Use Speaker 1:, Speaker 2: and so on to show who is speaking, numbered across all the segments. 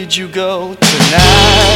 Speaker 1: Did you go tonight?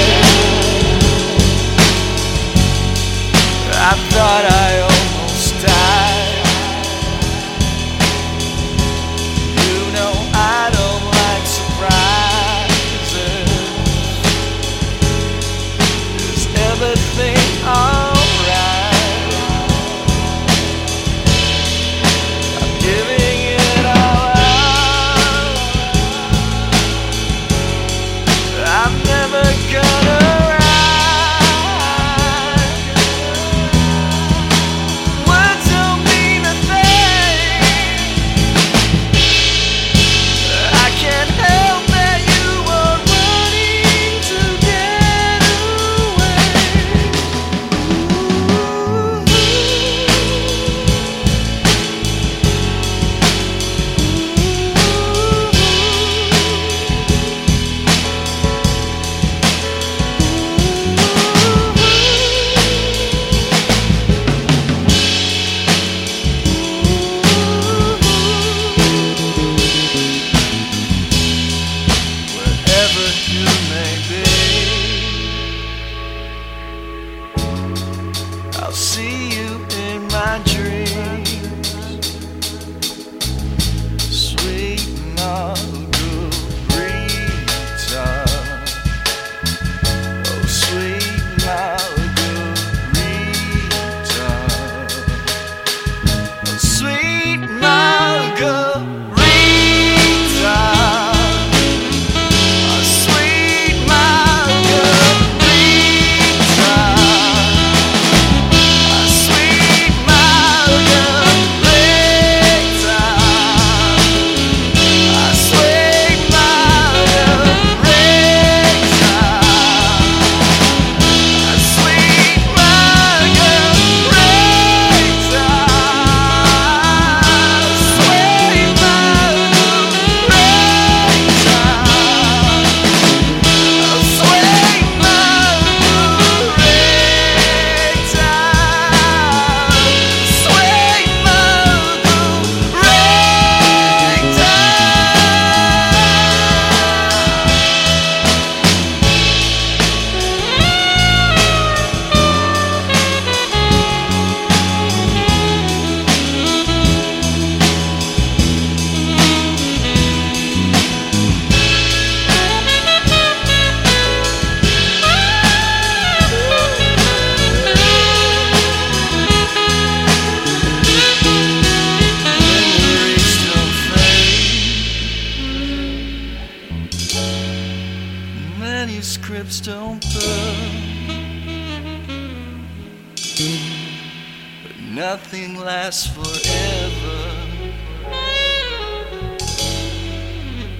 Speaker 1: Manuscripts don't burn, but nothing lasts forever.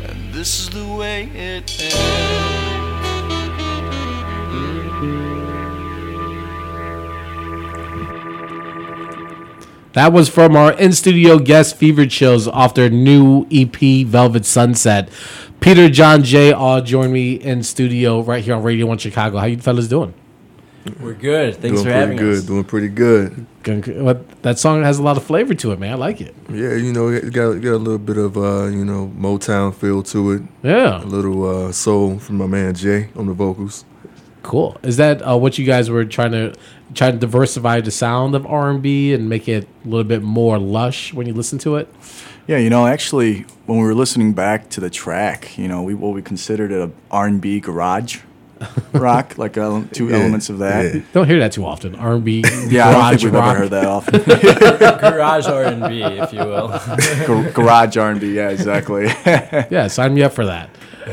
Speaker 1: And this is the way it ends.
Speaker 2: That was from our in studio guest Fever Chills off their new EP Velvet Sunset. Peter, John, Jay all join me in studio right here on Radio One Chicago. How you fellas doing?
Speaker 3: We're good. Thanks
Speaker 4: doing
Speaker 3: for
Speaker 4: pretty
Speaker 3: having
Speaker 4: good.
Speaker 3: us.
Speaker 4: Doing pretty good.
Speaker 2: Con- What that song has a lot of flavor to it, man. I like it.
Speaker 4: Yeah, you know, it got got a little bit of uh, you know Motown feel to it.
Speaker 2: Yeah,
Speaker 4: A little uh, soul from my man Jay on the vocals.
Speaker 2: cool. Is that uh, what you guys were trying to try to diversify the sound of R and B and make it a little bit more lush when you listen to it?
Speaker 5: Yeah, you know, actually, when we were listening back to the track, you know, we what we considered it a R and B garage rock, like ele- two
Speaker 4: Yeah,
Speaker 5: elements of that.
Speaker 4: yeah.
Speaker 2: Don't hear that too often. R and B,
Speaker 5: Yeah, I don't think we've ever heard that often.
Speaker 3: Garage R and B, if you will.
Speaker 5: Gar- garage R and B, yeah, exactly.
Speaker 2: Yeah, sign me up for that.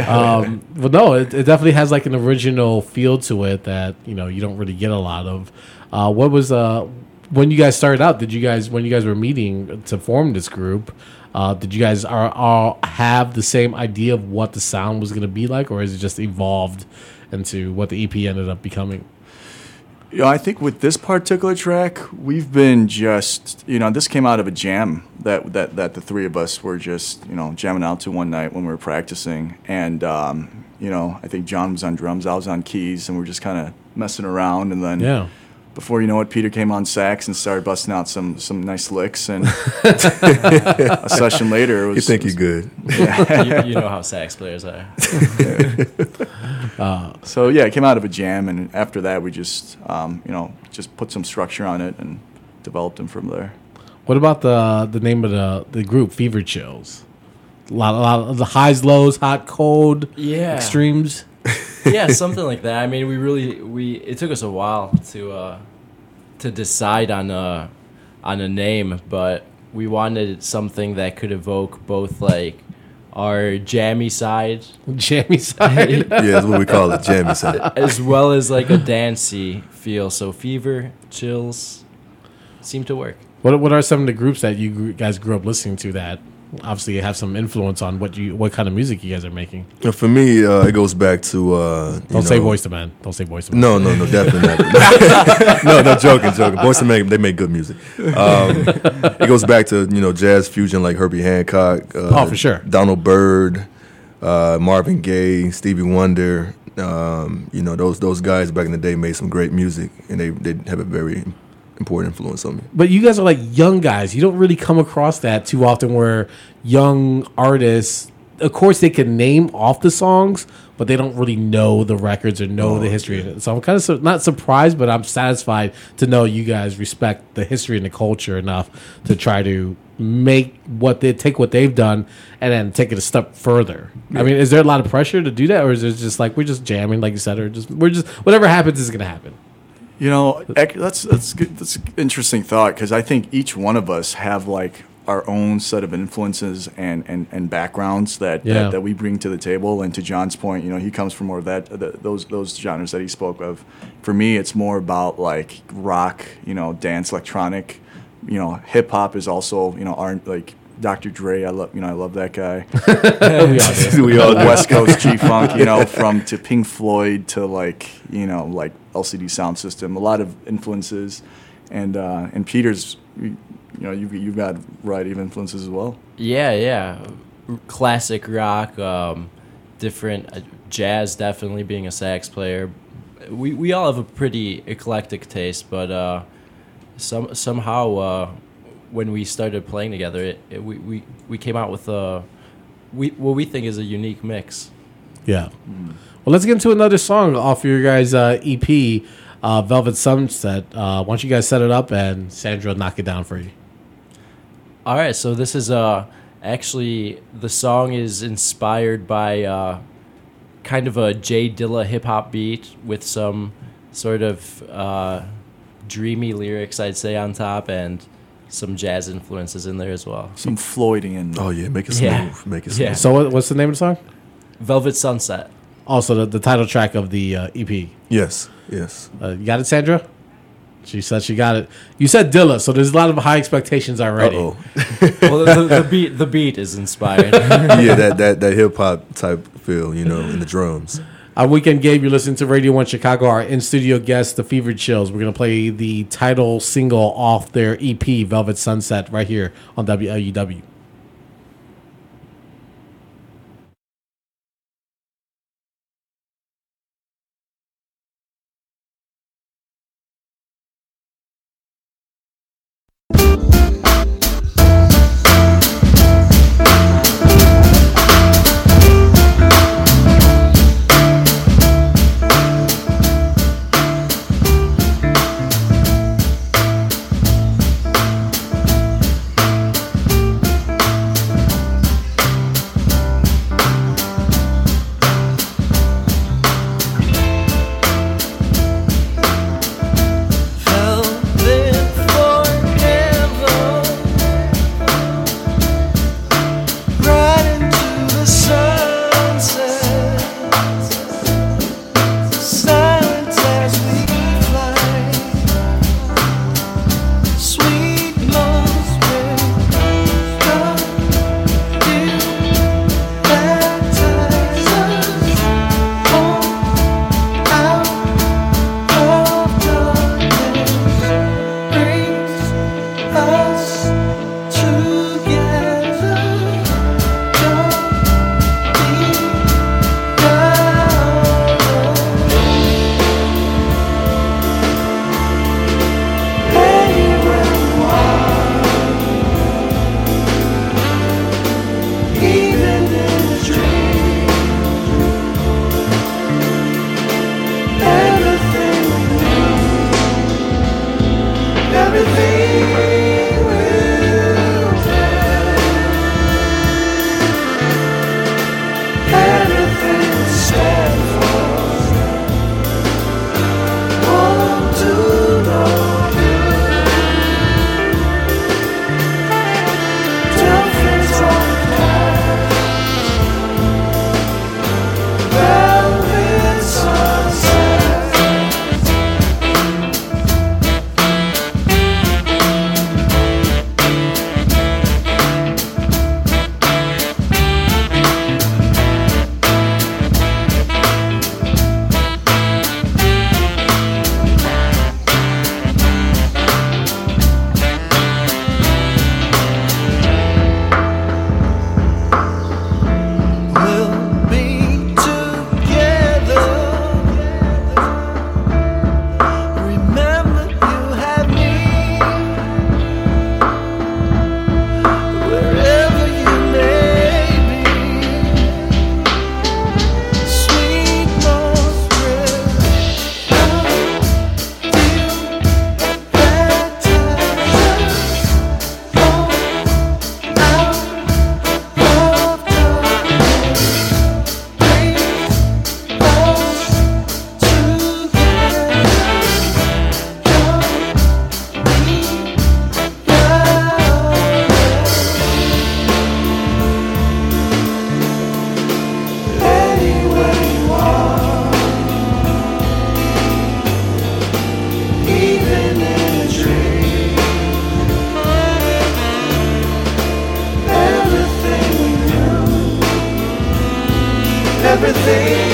Speaker 2: Um, but no, it, it definitely has like an original feel to it that you know you don't really get a lot of. Uh, what was uh when you guys started out? Did you guys when you guys were meeting to form this group? Uh, did you guys are, are have the same idea of what the sound was going to be like, or is it just evolved into what the EP ended up becoming?
Speaker 5: You know, I think with this particular track, we've been just, you know, this came out of a jam that, that, that the three of us were just, you know, jamming out to one night when we were practicing. And, um, you know, I think John was on drums, I was on keys, and we are just kind of messing around. And then
Speaker 2: Yeah,
Speaker 5: before you know it, Peter came on sax and started busting out some some nice licks, and a session later, it was.
Speaker 4: You think you're good?
Speaker 3: you, you know how sax players are.
Speaker 5: So yeah, it came out of a jam, and after that, we just um, you know just put some structure on it and developed them from there.
Speaker 2: What about the the name of the the group? Fever Chills. A lot, a lot of the highs, lows, hot, cold,
Speaker 3: Yeah.
Speaker 2: extremes.
Speaker 3: yeah, something like that. I mean, we really we it took us a while to uh, to decide on a on a name, but we wanted something that could evoke both like our jammy side
Speaker 2: Jammy side.
Speaker 4: Yeah, that's what we call it, jammy side.
Speaker 3: as well as like a dancey feel. So fever, chills, seem to work.
Speaker 2: what what are some of the groups that you guys grew up listening to that obviously have some influence on what you what kind of music you guys are making?
Speaker 4: For me, uh, it goes back to uh,
Speaker 2: Don't say
Speaker 4: know-
Speaker 2: Boyz II Men. Don't say Boyz II Men.
Speaker 4: No, no, no, definitely not. no, no, joking, joking. Boyz II Men, they make good music. Um, it goes back to you know jazz fusion like Herbie Hancock. Uh,
Speaker 2: Oh, for sure.
Speaker 4: Donald Byrd, uh, Marvin Gaye, Stevie Wonder. Um, you know those those guys back in the day made some great music, and they they have a very important influence on me.
Speaker 2: But you guys are like young guys. You don't really come across that too often where young artists, of course, they can name off the songs, but they don't really know the records or know the oh, history. Of it. So I'm kind of su- not surprised, but I'm satisfied to know you guys respect the history and the culture enough to try to make what they take what they've done and then take it a step further. I mean, is there a lot of pressure to do that, or is it just like we're just jamming, like you said, or just we're just whatever happens is gonna happen?
Speaker 5: You know, that's that's good. That's an interesting thought because I think each one of us have like our own set of influences and and, and backgrounds that,
Speaker 2: Yeah.
Speaker 5: that that we bring to the table. And to John's point, you know, he comes from more of that the, those those genres that he spoke of. For me, it's more about like rock, you know, dance, electronic. You know, hip hop is also you know aren't like Dr. Dre. I love you know I love that guy.
Speaker 4: we all do.
Speaker 5: West Coast G Funk, you know, from to Pink Floyd to like you know like LCD Soundsystem, a lot of influences, and uh, and Peter's, you know, you've you've got a variety of influences as well.
Speaker 3: Yeah, yeah. Classic rock, um, different uh, jazz. Definitely being a sax player, we we all have a pretty eclectic taste, but uh, some somehow uh, when we started playing together, it, it, we, we we came out with a we what we think is a unique mix.
Speaker 2: Yeah. Well, let's get into another song off your guys' uh, EP, uh, Velvet Sunset. Uh, why don't you guys set it up and Sandra knock it down for you?
Speaker 3: All right, so this is uh actually the song is inspired by uh, kind of a Jay Dilla hip hop beat with some sort of uh, dreamy lyrics, I'd say, on top, and some jazz influences in there as well.
Speaker 5: Some Floydian.
Speaker 4: Oh yeah, make it smooth.
Speaker 3: Yeah.
Speaker 4: Make it smooth.
Speaker 3: Yeah.
Speaker 2: So, what's the name of the song?
Speaker 3: Velvet Sunset.
Speaker 2: Also, the, the title track of the uh, EP.
Speaker 4: Yes, yes.
Speaker 2: Uh, you got it, Sandra? She said she got it. You said Dilla, so there's a lot of high expectations already.
Speaker 3: Well, the, the beat the beat is inspired.
Speaker 4: yeah, that that that hip hop type feel, you know, in the drums.
Speaker 2: On Weekend Gabe, you're listening to Radio 1 Chicago. Our in studio guest, The Fevered Chills. We're going to play the title single off their EP, Velvet Sunset, right here on WLUW.
Speaker 1: Everything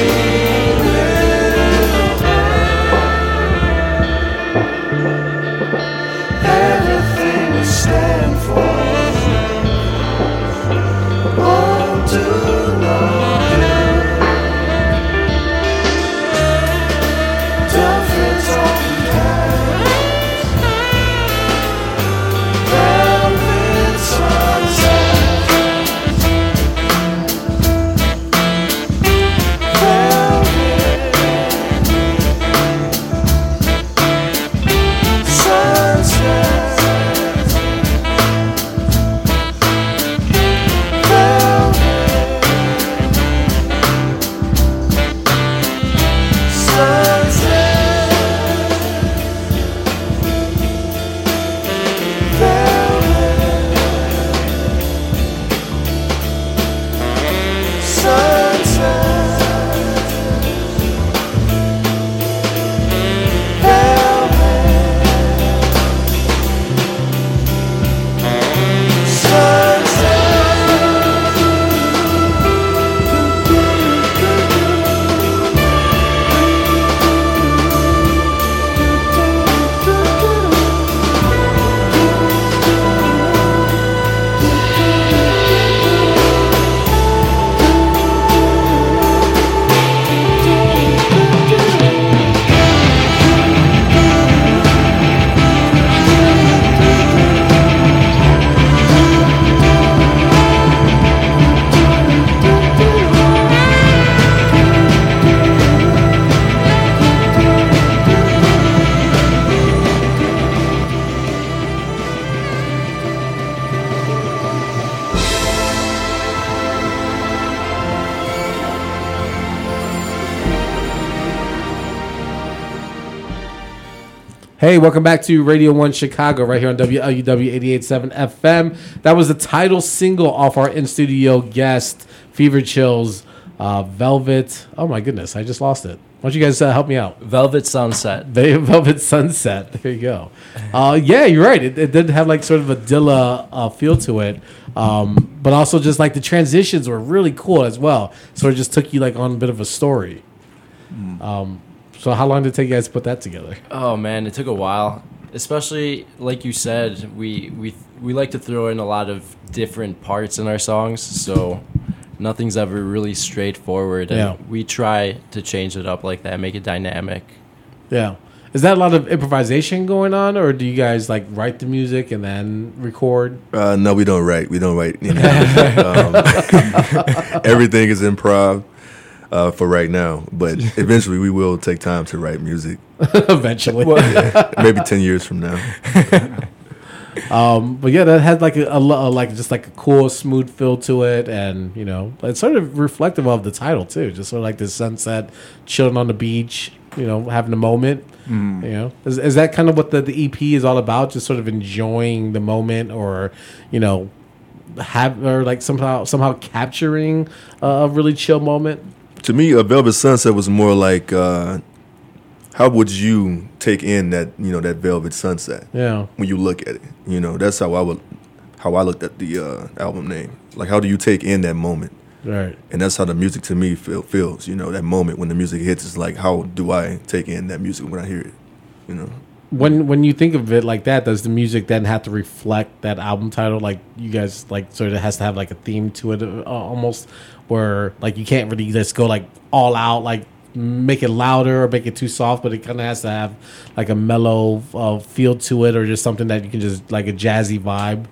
Speaker 2: Hey, welcome back to Radio 1 Chicago, right here on WLUW 88.7 FM. That was the title single off our in studio guest, Fever Chills, uh, Velvet. Oh my goodness, I just lost it. Why don't you guys uh, help me out?
Speaker 3: Velvet Sunset.
Speaker 2: Ve- Velvet Sunset. There you go. Uh, yeah, you're right. It, it did have like sort of a Dilla uh, feel to it, um, but also just like the transitions were really cool as well. So it just took you like on a bit of a story. Um, so how long did it take you guys to put that together?
Speaker 3: Oh man, it took a while. Especially like you said, we we we like to throw in a lot of different parts in our songs, so nothing's ever really straightforward. And
Speaker 2: Yeah.
Speaker 3: we try to change it up like that, make it dynamic.
Speaker 2: Yeah. Is that a lot of improvisation going on, or do you guys like write the music and then record?
Speaker 4: Uh, no, we don't write. We don't write. Any um, everything is improv uh, for right now, but eventually we will take time to write music.
Speaker 2: Eventually,
Speaker 4: Maybe ten years from now.
Speaker 2: um, but yeah, that had like a, a, lo- like just like a cool, smooth feel to it, and you know, it's sort of reflective of the title too. Just sort of like the sunset, chilling on the beach, you know, having a moment. You know, is, is that kind of what the, the EP is all about? Just sort of enjoying the moment, or you know, have or like somehow somehow capturing a, a really chill moment.
Speaker 4: To me, a Velvet Sunset was more like uh, how would you take in that you know that Velvet Sunset
Speaker 2: Yeah.
Speaker 4: when you look at it. You know, that's how I would how I looked at the uh, album name. Like, how do you take in that moment?
Speaker 2: Right.
Speaker 4: and that's how the music to me feel, feels. You know, that moment when the music hits is like, how do I take in that music when I hear it? You know,
Speaker 2: when when you think of it like that, does the music then have to reflect that album title? Like you guys like sort of has to have like a theme to it, uh, almost where like you can't really just go like all out, like make it louder or make it too soft, but it kind of has to have like a mellow uh, feel to it, or just something that you can just like a jazzy vibe.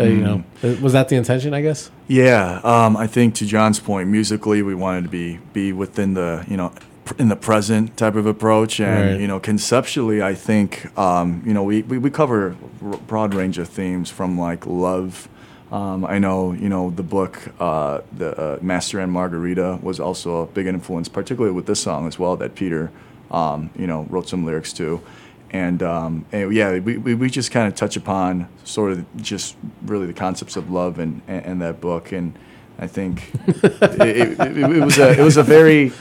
Speaker 2: Uh, You know, Uh, was that the intention? I guess.
Speaker 5: Yeah, um, I think to John's point, musically we wanted to be be within the you know in the present type of approach, and
Speaker 2: Right.
Speaker 5: you know conceptually, I think um, you know we, we, we cover a broad range of themes from like love. Um, I know you know the book, uh, the uh, Master and Margarita was also a big influence, particularly with this song as well that Peter um, you know wrote some lyrics to. And, um, and yeah, we, we, we just kind of touch upon sort of just really the concepts of love and, and, and that book. And I think it, it, it, it was a it was a very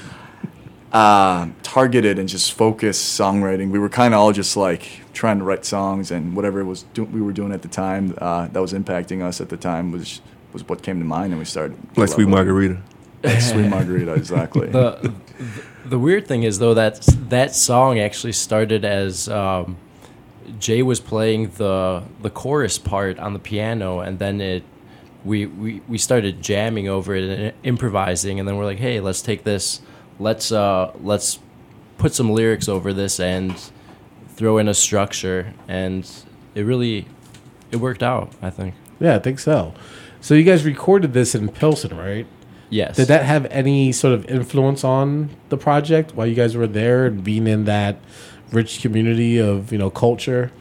Speaker 5: uh, targeted and just focused songwriting. We were kind of all just like trying to write songs and whatever it was do- we were doing at the time uh, that was impacting us at the time was was what came to mind, and we started.
Speaker 4: like Sweet
Speaker 5: Love It.
Speaker 4: Margarita.
Speaker 5: Sweet margarita, exactly.
Speaker 3: the the weird thing is though that that song actually started as um, Jay was playing the the chorus part on the piano, and then it we, we we started jamming over it and improvising, and then we're like, hey, let's take this, let's uh let's put some lyrics over this and throw in a structure, and it really it worked out. I think.
Speaker 2: Yeah, I think so. So you guys recorded this in Pilsen, right?
Speaker 3: Yes.
Speaker 2: Did that have any sort of influence on the project while you guys were there and being in that rich community of you know culture?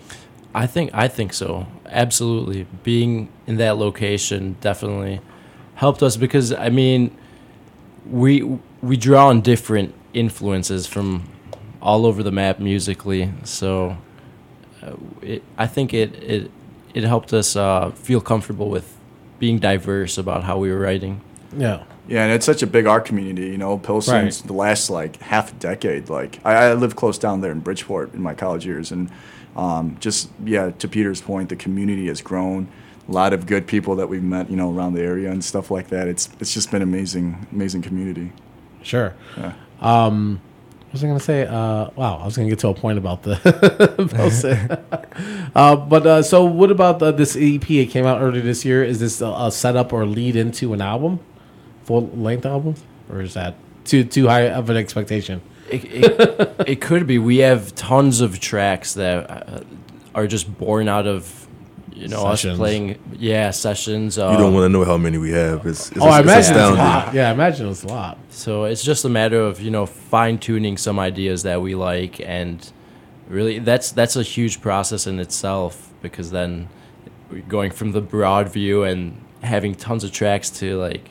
Speaker 3: I think I think so. Absolutely. Being in that location definitely helped us because I mean we we draw on different influences from all over the map musically. So uh, it, I think it it it helped us uh, feel comfortable with being diverse about how we were writing.
Speaker 2: Yeah.
Speaker 5: Yeah, and it's such a big art community. You know, Pilsen's
Speaker 2: Right.
Speaker 5: the last like half a decade. Like I, I lived close down there in Bridgeport in my college years, and um, just yeah, to Peter's point, the community has grown. A lot of good people that we've met, you know, around the area and stuff like that. It's it's just been amazing, amazing community.
Speaker 2: Sure.
Speaker 5: Yeah.
Speaker 2: Um, what was I going to say? Uh, wow, I was going to get to a point about the uh, but uh, so, what about uh, this EP? It came out earlier this year. Is this a, a setup or lead into an album, full length album, or is that too too high of an expectation?
Speaker 3: It, it, it could be. We have tons of tracks that uh, are just born out of you know
Speaker 2: Sessions.
Speaker 3: us playing yeah sessions. Uh,
Speaker 4: You don't want to know how many we have. It's, it's,
Speaker 2: oh, I
Speaker 4: it's
Speaker 2: imagine it's a lot. Yeah, I imagine it's a lot.
Speaker 3: So it's just a matter of you know fine tuning some ideas that we like, and really that's that's a huge process in itself because then going from the broad view and having tons of tracks to like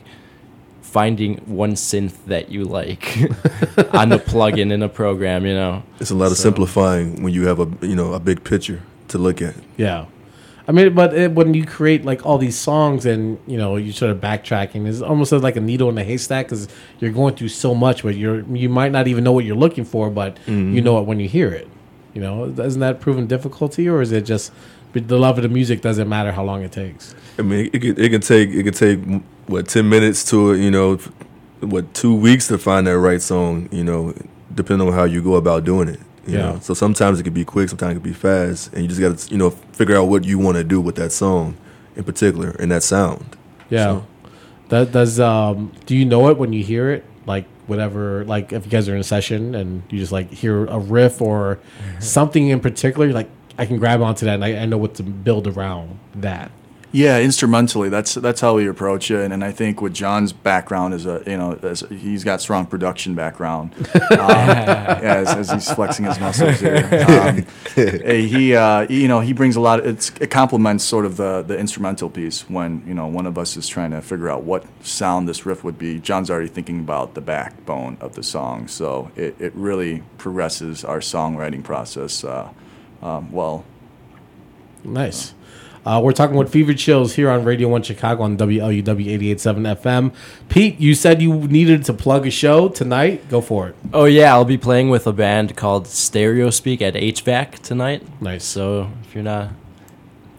Speaker 3: finding one synth that you like on the plugin in a program, you know.
Speaker 4: It's a lot of simplifying when you have a you know a big picture to look at.
Speaker 2: Yeah. I mean, but it, when you create like all these songs and you know you sort of backtracking, it's almost like a needle in a haystack because you're going through so much, but you're you might not even know what you're looking for, but mm-hmm. you know it when you hear it. You know, isn't that proven difficulty, or is it just the love of the music doesn't matter how long it takes?
Speaker 4: I mean, it could, it can take it could take what ten minutes to you know what two weeks to find that right song. You know, depending on how you go about doing it. You
Speaker 2: Yeah.
Speaker 4: know? So sometimes it could be quick, sometimes it could be fast, and you just got to you know figure out what you want to do with that song in particular and that sound.
Speaker 2: Yeah.
Speaker 4: So-
Speaker 2: That does. Um, do you know it when you hear it? Like whatever. Like if you guys are in a session and you just like hear a riff or something in particular, like I can grab onto that and I, I know what to build around that.
Speaker 5: Yeah, instrumentally, that's that's how we approach it, and I think with John's background as a you know as he's got strong production background, um, as, as he's flexing his muscles here. Um, eh, he uh, you know he brings a lot. Of, it's, it complements sort of the the instrumental piece when you know one of us is trying to figure out what sound this riff would be. John's already thinking about the backbone of the song, so it, it really progresses our songwriting process uh, um, well.
Speaker 2: Nice. Uh, we're talking with Fever Chills here on Radio 1 Chicago on WLUW 88.7 FM. Pete, you said you needed to plug a show tonight. Go for it.
Speaker 3: Oh yeah, I'll be playing with a band called Stereo Speak at HVAC tonight.
Speaker 2: Nice.
Speaker 3: So if you're not,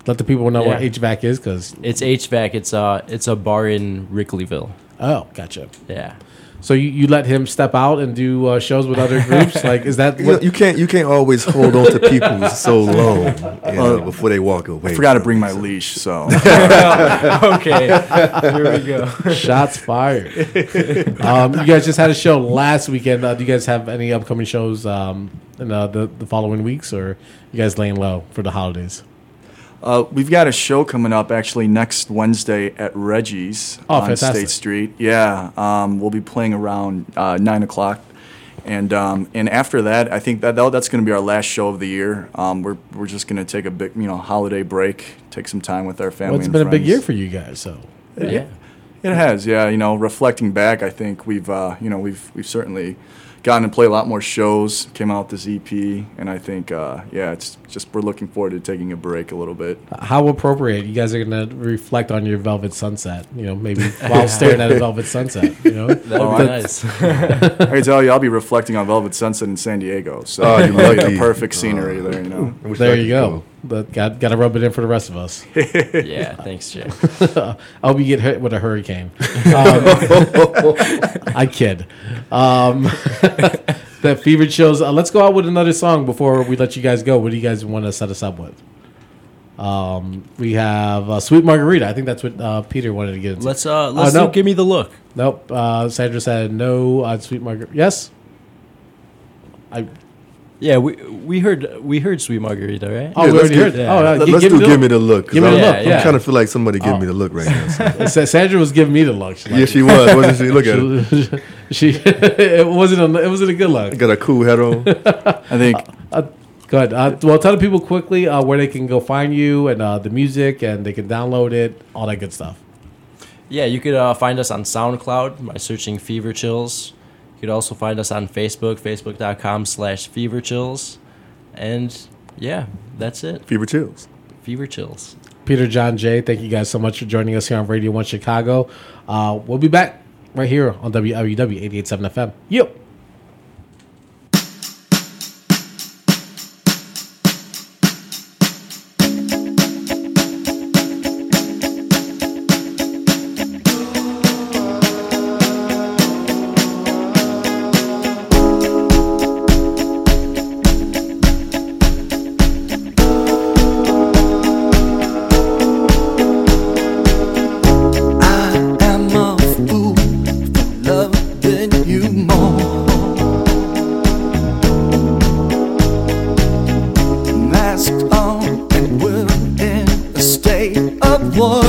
Speaker 2: Let the people know what
Speaker 3: Yeah.
Speaker 2: HVAC is because.
Speaker 3: it's HVAC. It's a it's a bar in Wrigleyville.
Speaker 2: Oh, gotcha.
Speaker 3: Yeah.
Speaker 2: So you, you let him step out and do uh, shows with other groups? like, is that
Speaker 4: You,
Speaker 2: what?
Speaker 4: you can't you can't always hold on to people so long you know, before they walk away.
Speaker 5: I forgot to bring
Speaker 4: it.
Speaker 5: my leash, so.
Speaker 3: okay. Here we go.
Speaker 2: Shots fired. um, you guys just had a show last weekend. Uh, do you guys have any upcoming shows um, in uh, the, the following weeks, or you guys laying low for the holidays?
Speaker 5: Uh, we've got a show coming up actually next Wednesday at Reggie's
Speaker 2: Oh,
Speaker 5: on
Speaker 2: fantastic.
Speaker 5: State Street. Yeah, um, we'll be playing around uh, nine o'clock, and um, and after that, I think that that- that's going to be our last show of the year. Um, we're we're just going to take a big you know holiday break, take some time with our family.
Speaker 2: Well, it's been a big year for you guys, so
Speaker 3: Yeah.
Speaker 5: It has, yeah. You know, reflecting back, I think we've uh, you know we've we've certainly gotten to play a lot more shows. Came out with this EP, and I think uh, yeah, it's just we're looking forward to taking a break a little bit.
Speaker 2: how appropriate you guys are going to reflect on your velvet sunset you know maybe while staring at a velvet sunset you know
Speaker 3: That'd be nice.
Speaker 5: I can tell you, I'll be reflecting on Velvet Sunset in San Diego. So
Speaker 4: Oh, you're
Speaker 5: like
Speaker 4: lucky.
Speaker 5: the perfect scenery there, you know.
Speaker 2: There you
Speaker 4: could
Speaker 2: go. But got got to rub it in for the rest of us.
Speaker 3: yeah, thanks, Jay.
Speaker 2: I hope you get hit with a hurricane. Um, I kid. Um, that fever chills. Uh, let's go out with another song before we let you guys go. What do you guys want to set us up with? Um, we have uh, Sweet Margarita. I think that's what uh, Peter wanted to get into.
Speaker 3: Let's uh, let's
Speaker 2: no.
Speaker 3: give me the look.
Speaker 2: Nope. Uh, Sandra said no on Sweet Margarita. Yes. I.
Speaker 3: Yeah, we we heard we heard Sweet Margarita, right?
Speaker 2: Oh,
Speaker 4: Yeah,
Speaker 2: we
Speaker 4: let's
Speaker 2: already
Speaker 4: get-
Speaker 2: heard.
Speaker 3: yeah.
Speaker 2: Oh, uh,
Speaker 4: Let,
Speaker 2: gi-
Speaker 4: us
Speaker 2: give
Speaker 4: do
Speaker 2: me
Speaker 4: give
Speaker 2: the
Speaker 4: me the look. 'cause
Speaker 2: Give me the
Speaker 4: I'm,
Speaker 2: look.
Speaker 4: I'm
Speaker 3: yeah.
Speaker 4: kind of feel like somebody give
Speaker 2: Oh.
Speaker 4: me the look right now. so.
Speaker 2: Sandra was giving me the look. She
Speaker 4: yeah, she was, wasn't she? Look at her.
Speaker 2: she, she it wasn't a, it wasn't a good look.
Speaker 4: Got a cool head on.
Speaker 5: I think
Speaker 2: Uh, go ahead. Uh, well, tell the people quickly uh, where they can go find you and uh, the music, and they can download it, all that good stuff.
Speaker 3: Yeah, you could uh, find us on SoundCloud by searching Fever Chills. You could also find us on Facebook, facebook.com slash Fever Chills. And yeah, that's it.
Speaker 4: Fever chills.
Speaker 3: Fever Chills.
Speaker 2: Peter, John, Jay, thank you guys so much for joining us here on Radio One Chicago. Uh, we'll be back right here on WLUW 88.7 FM. Yep.
Speaker 1: Of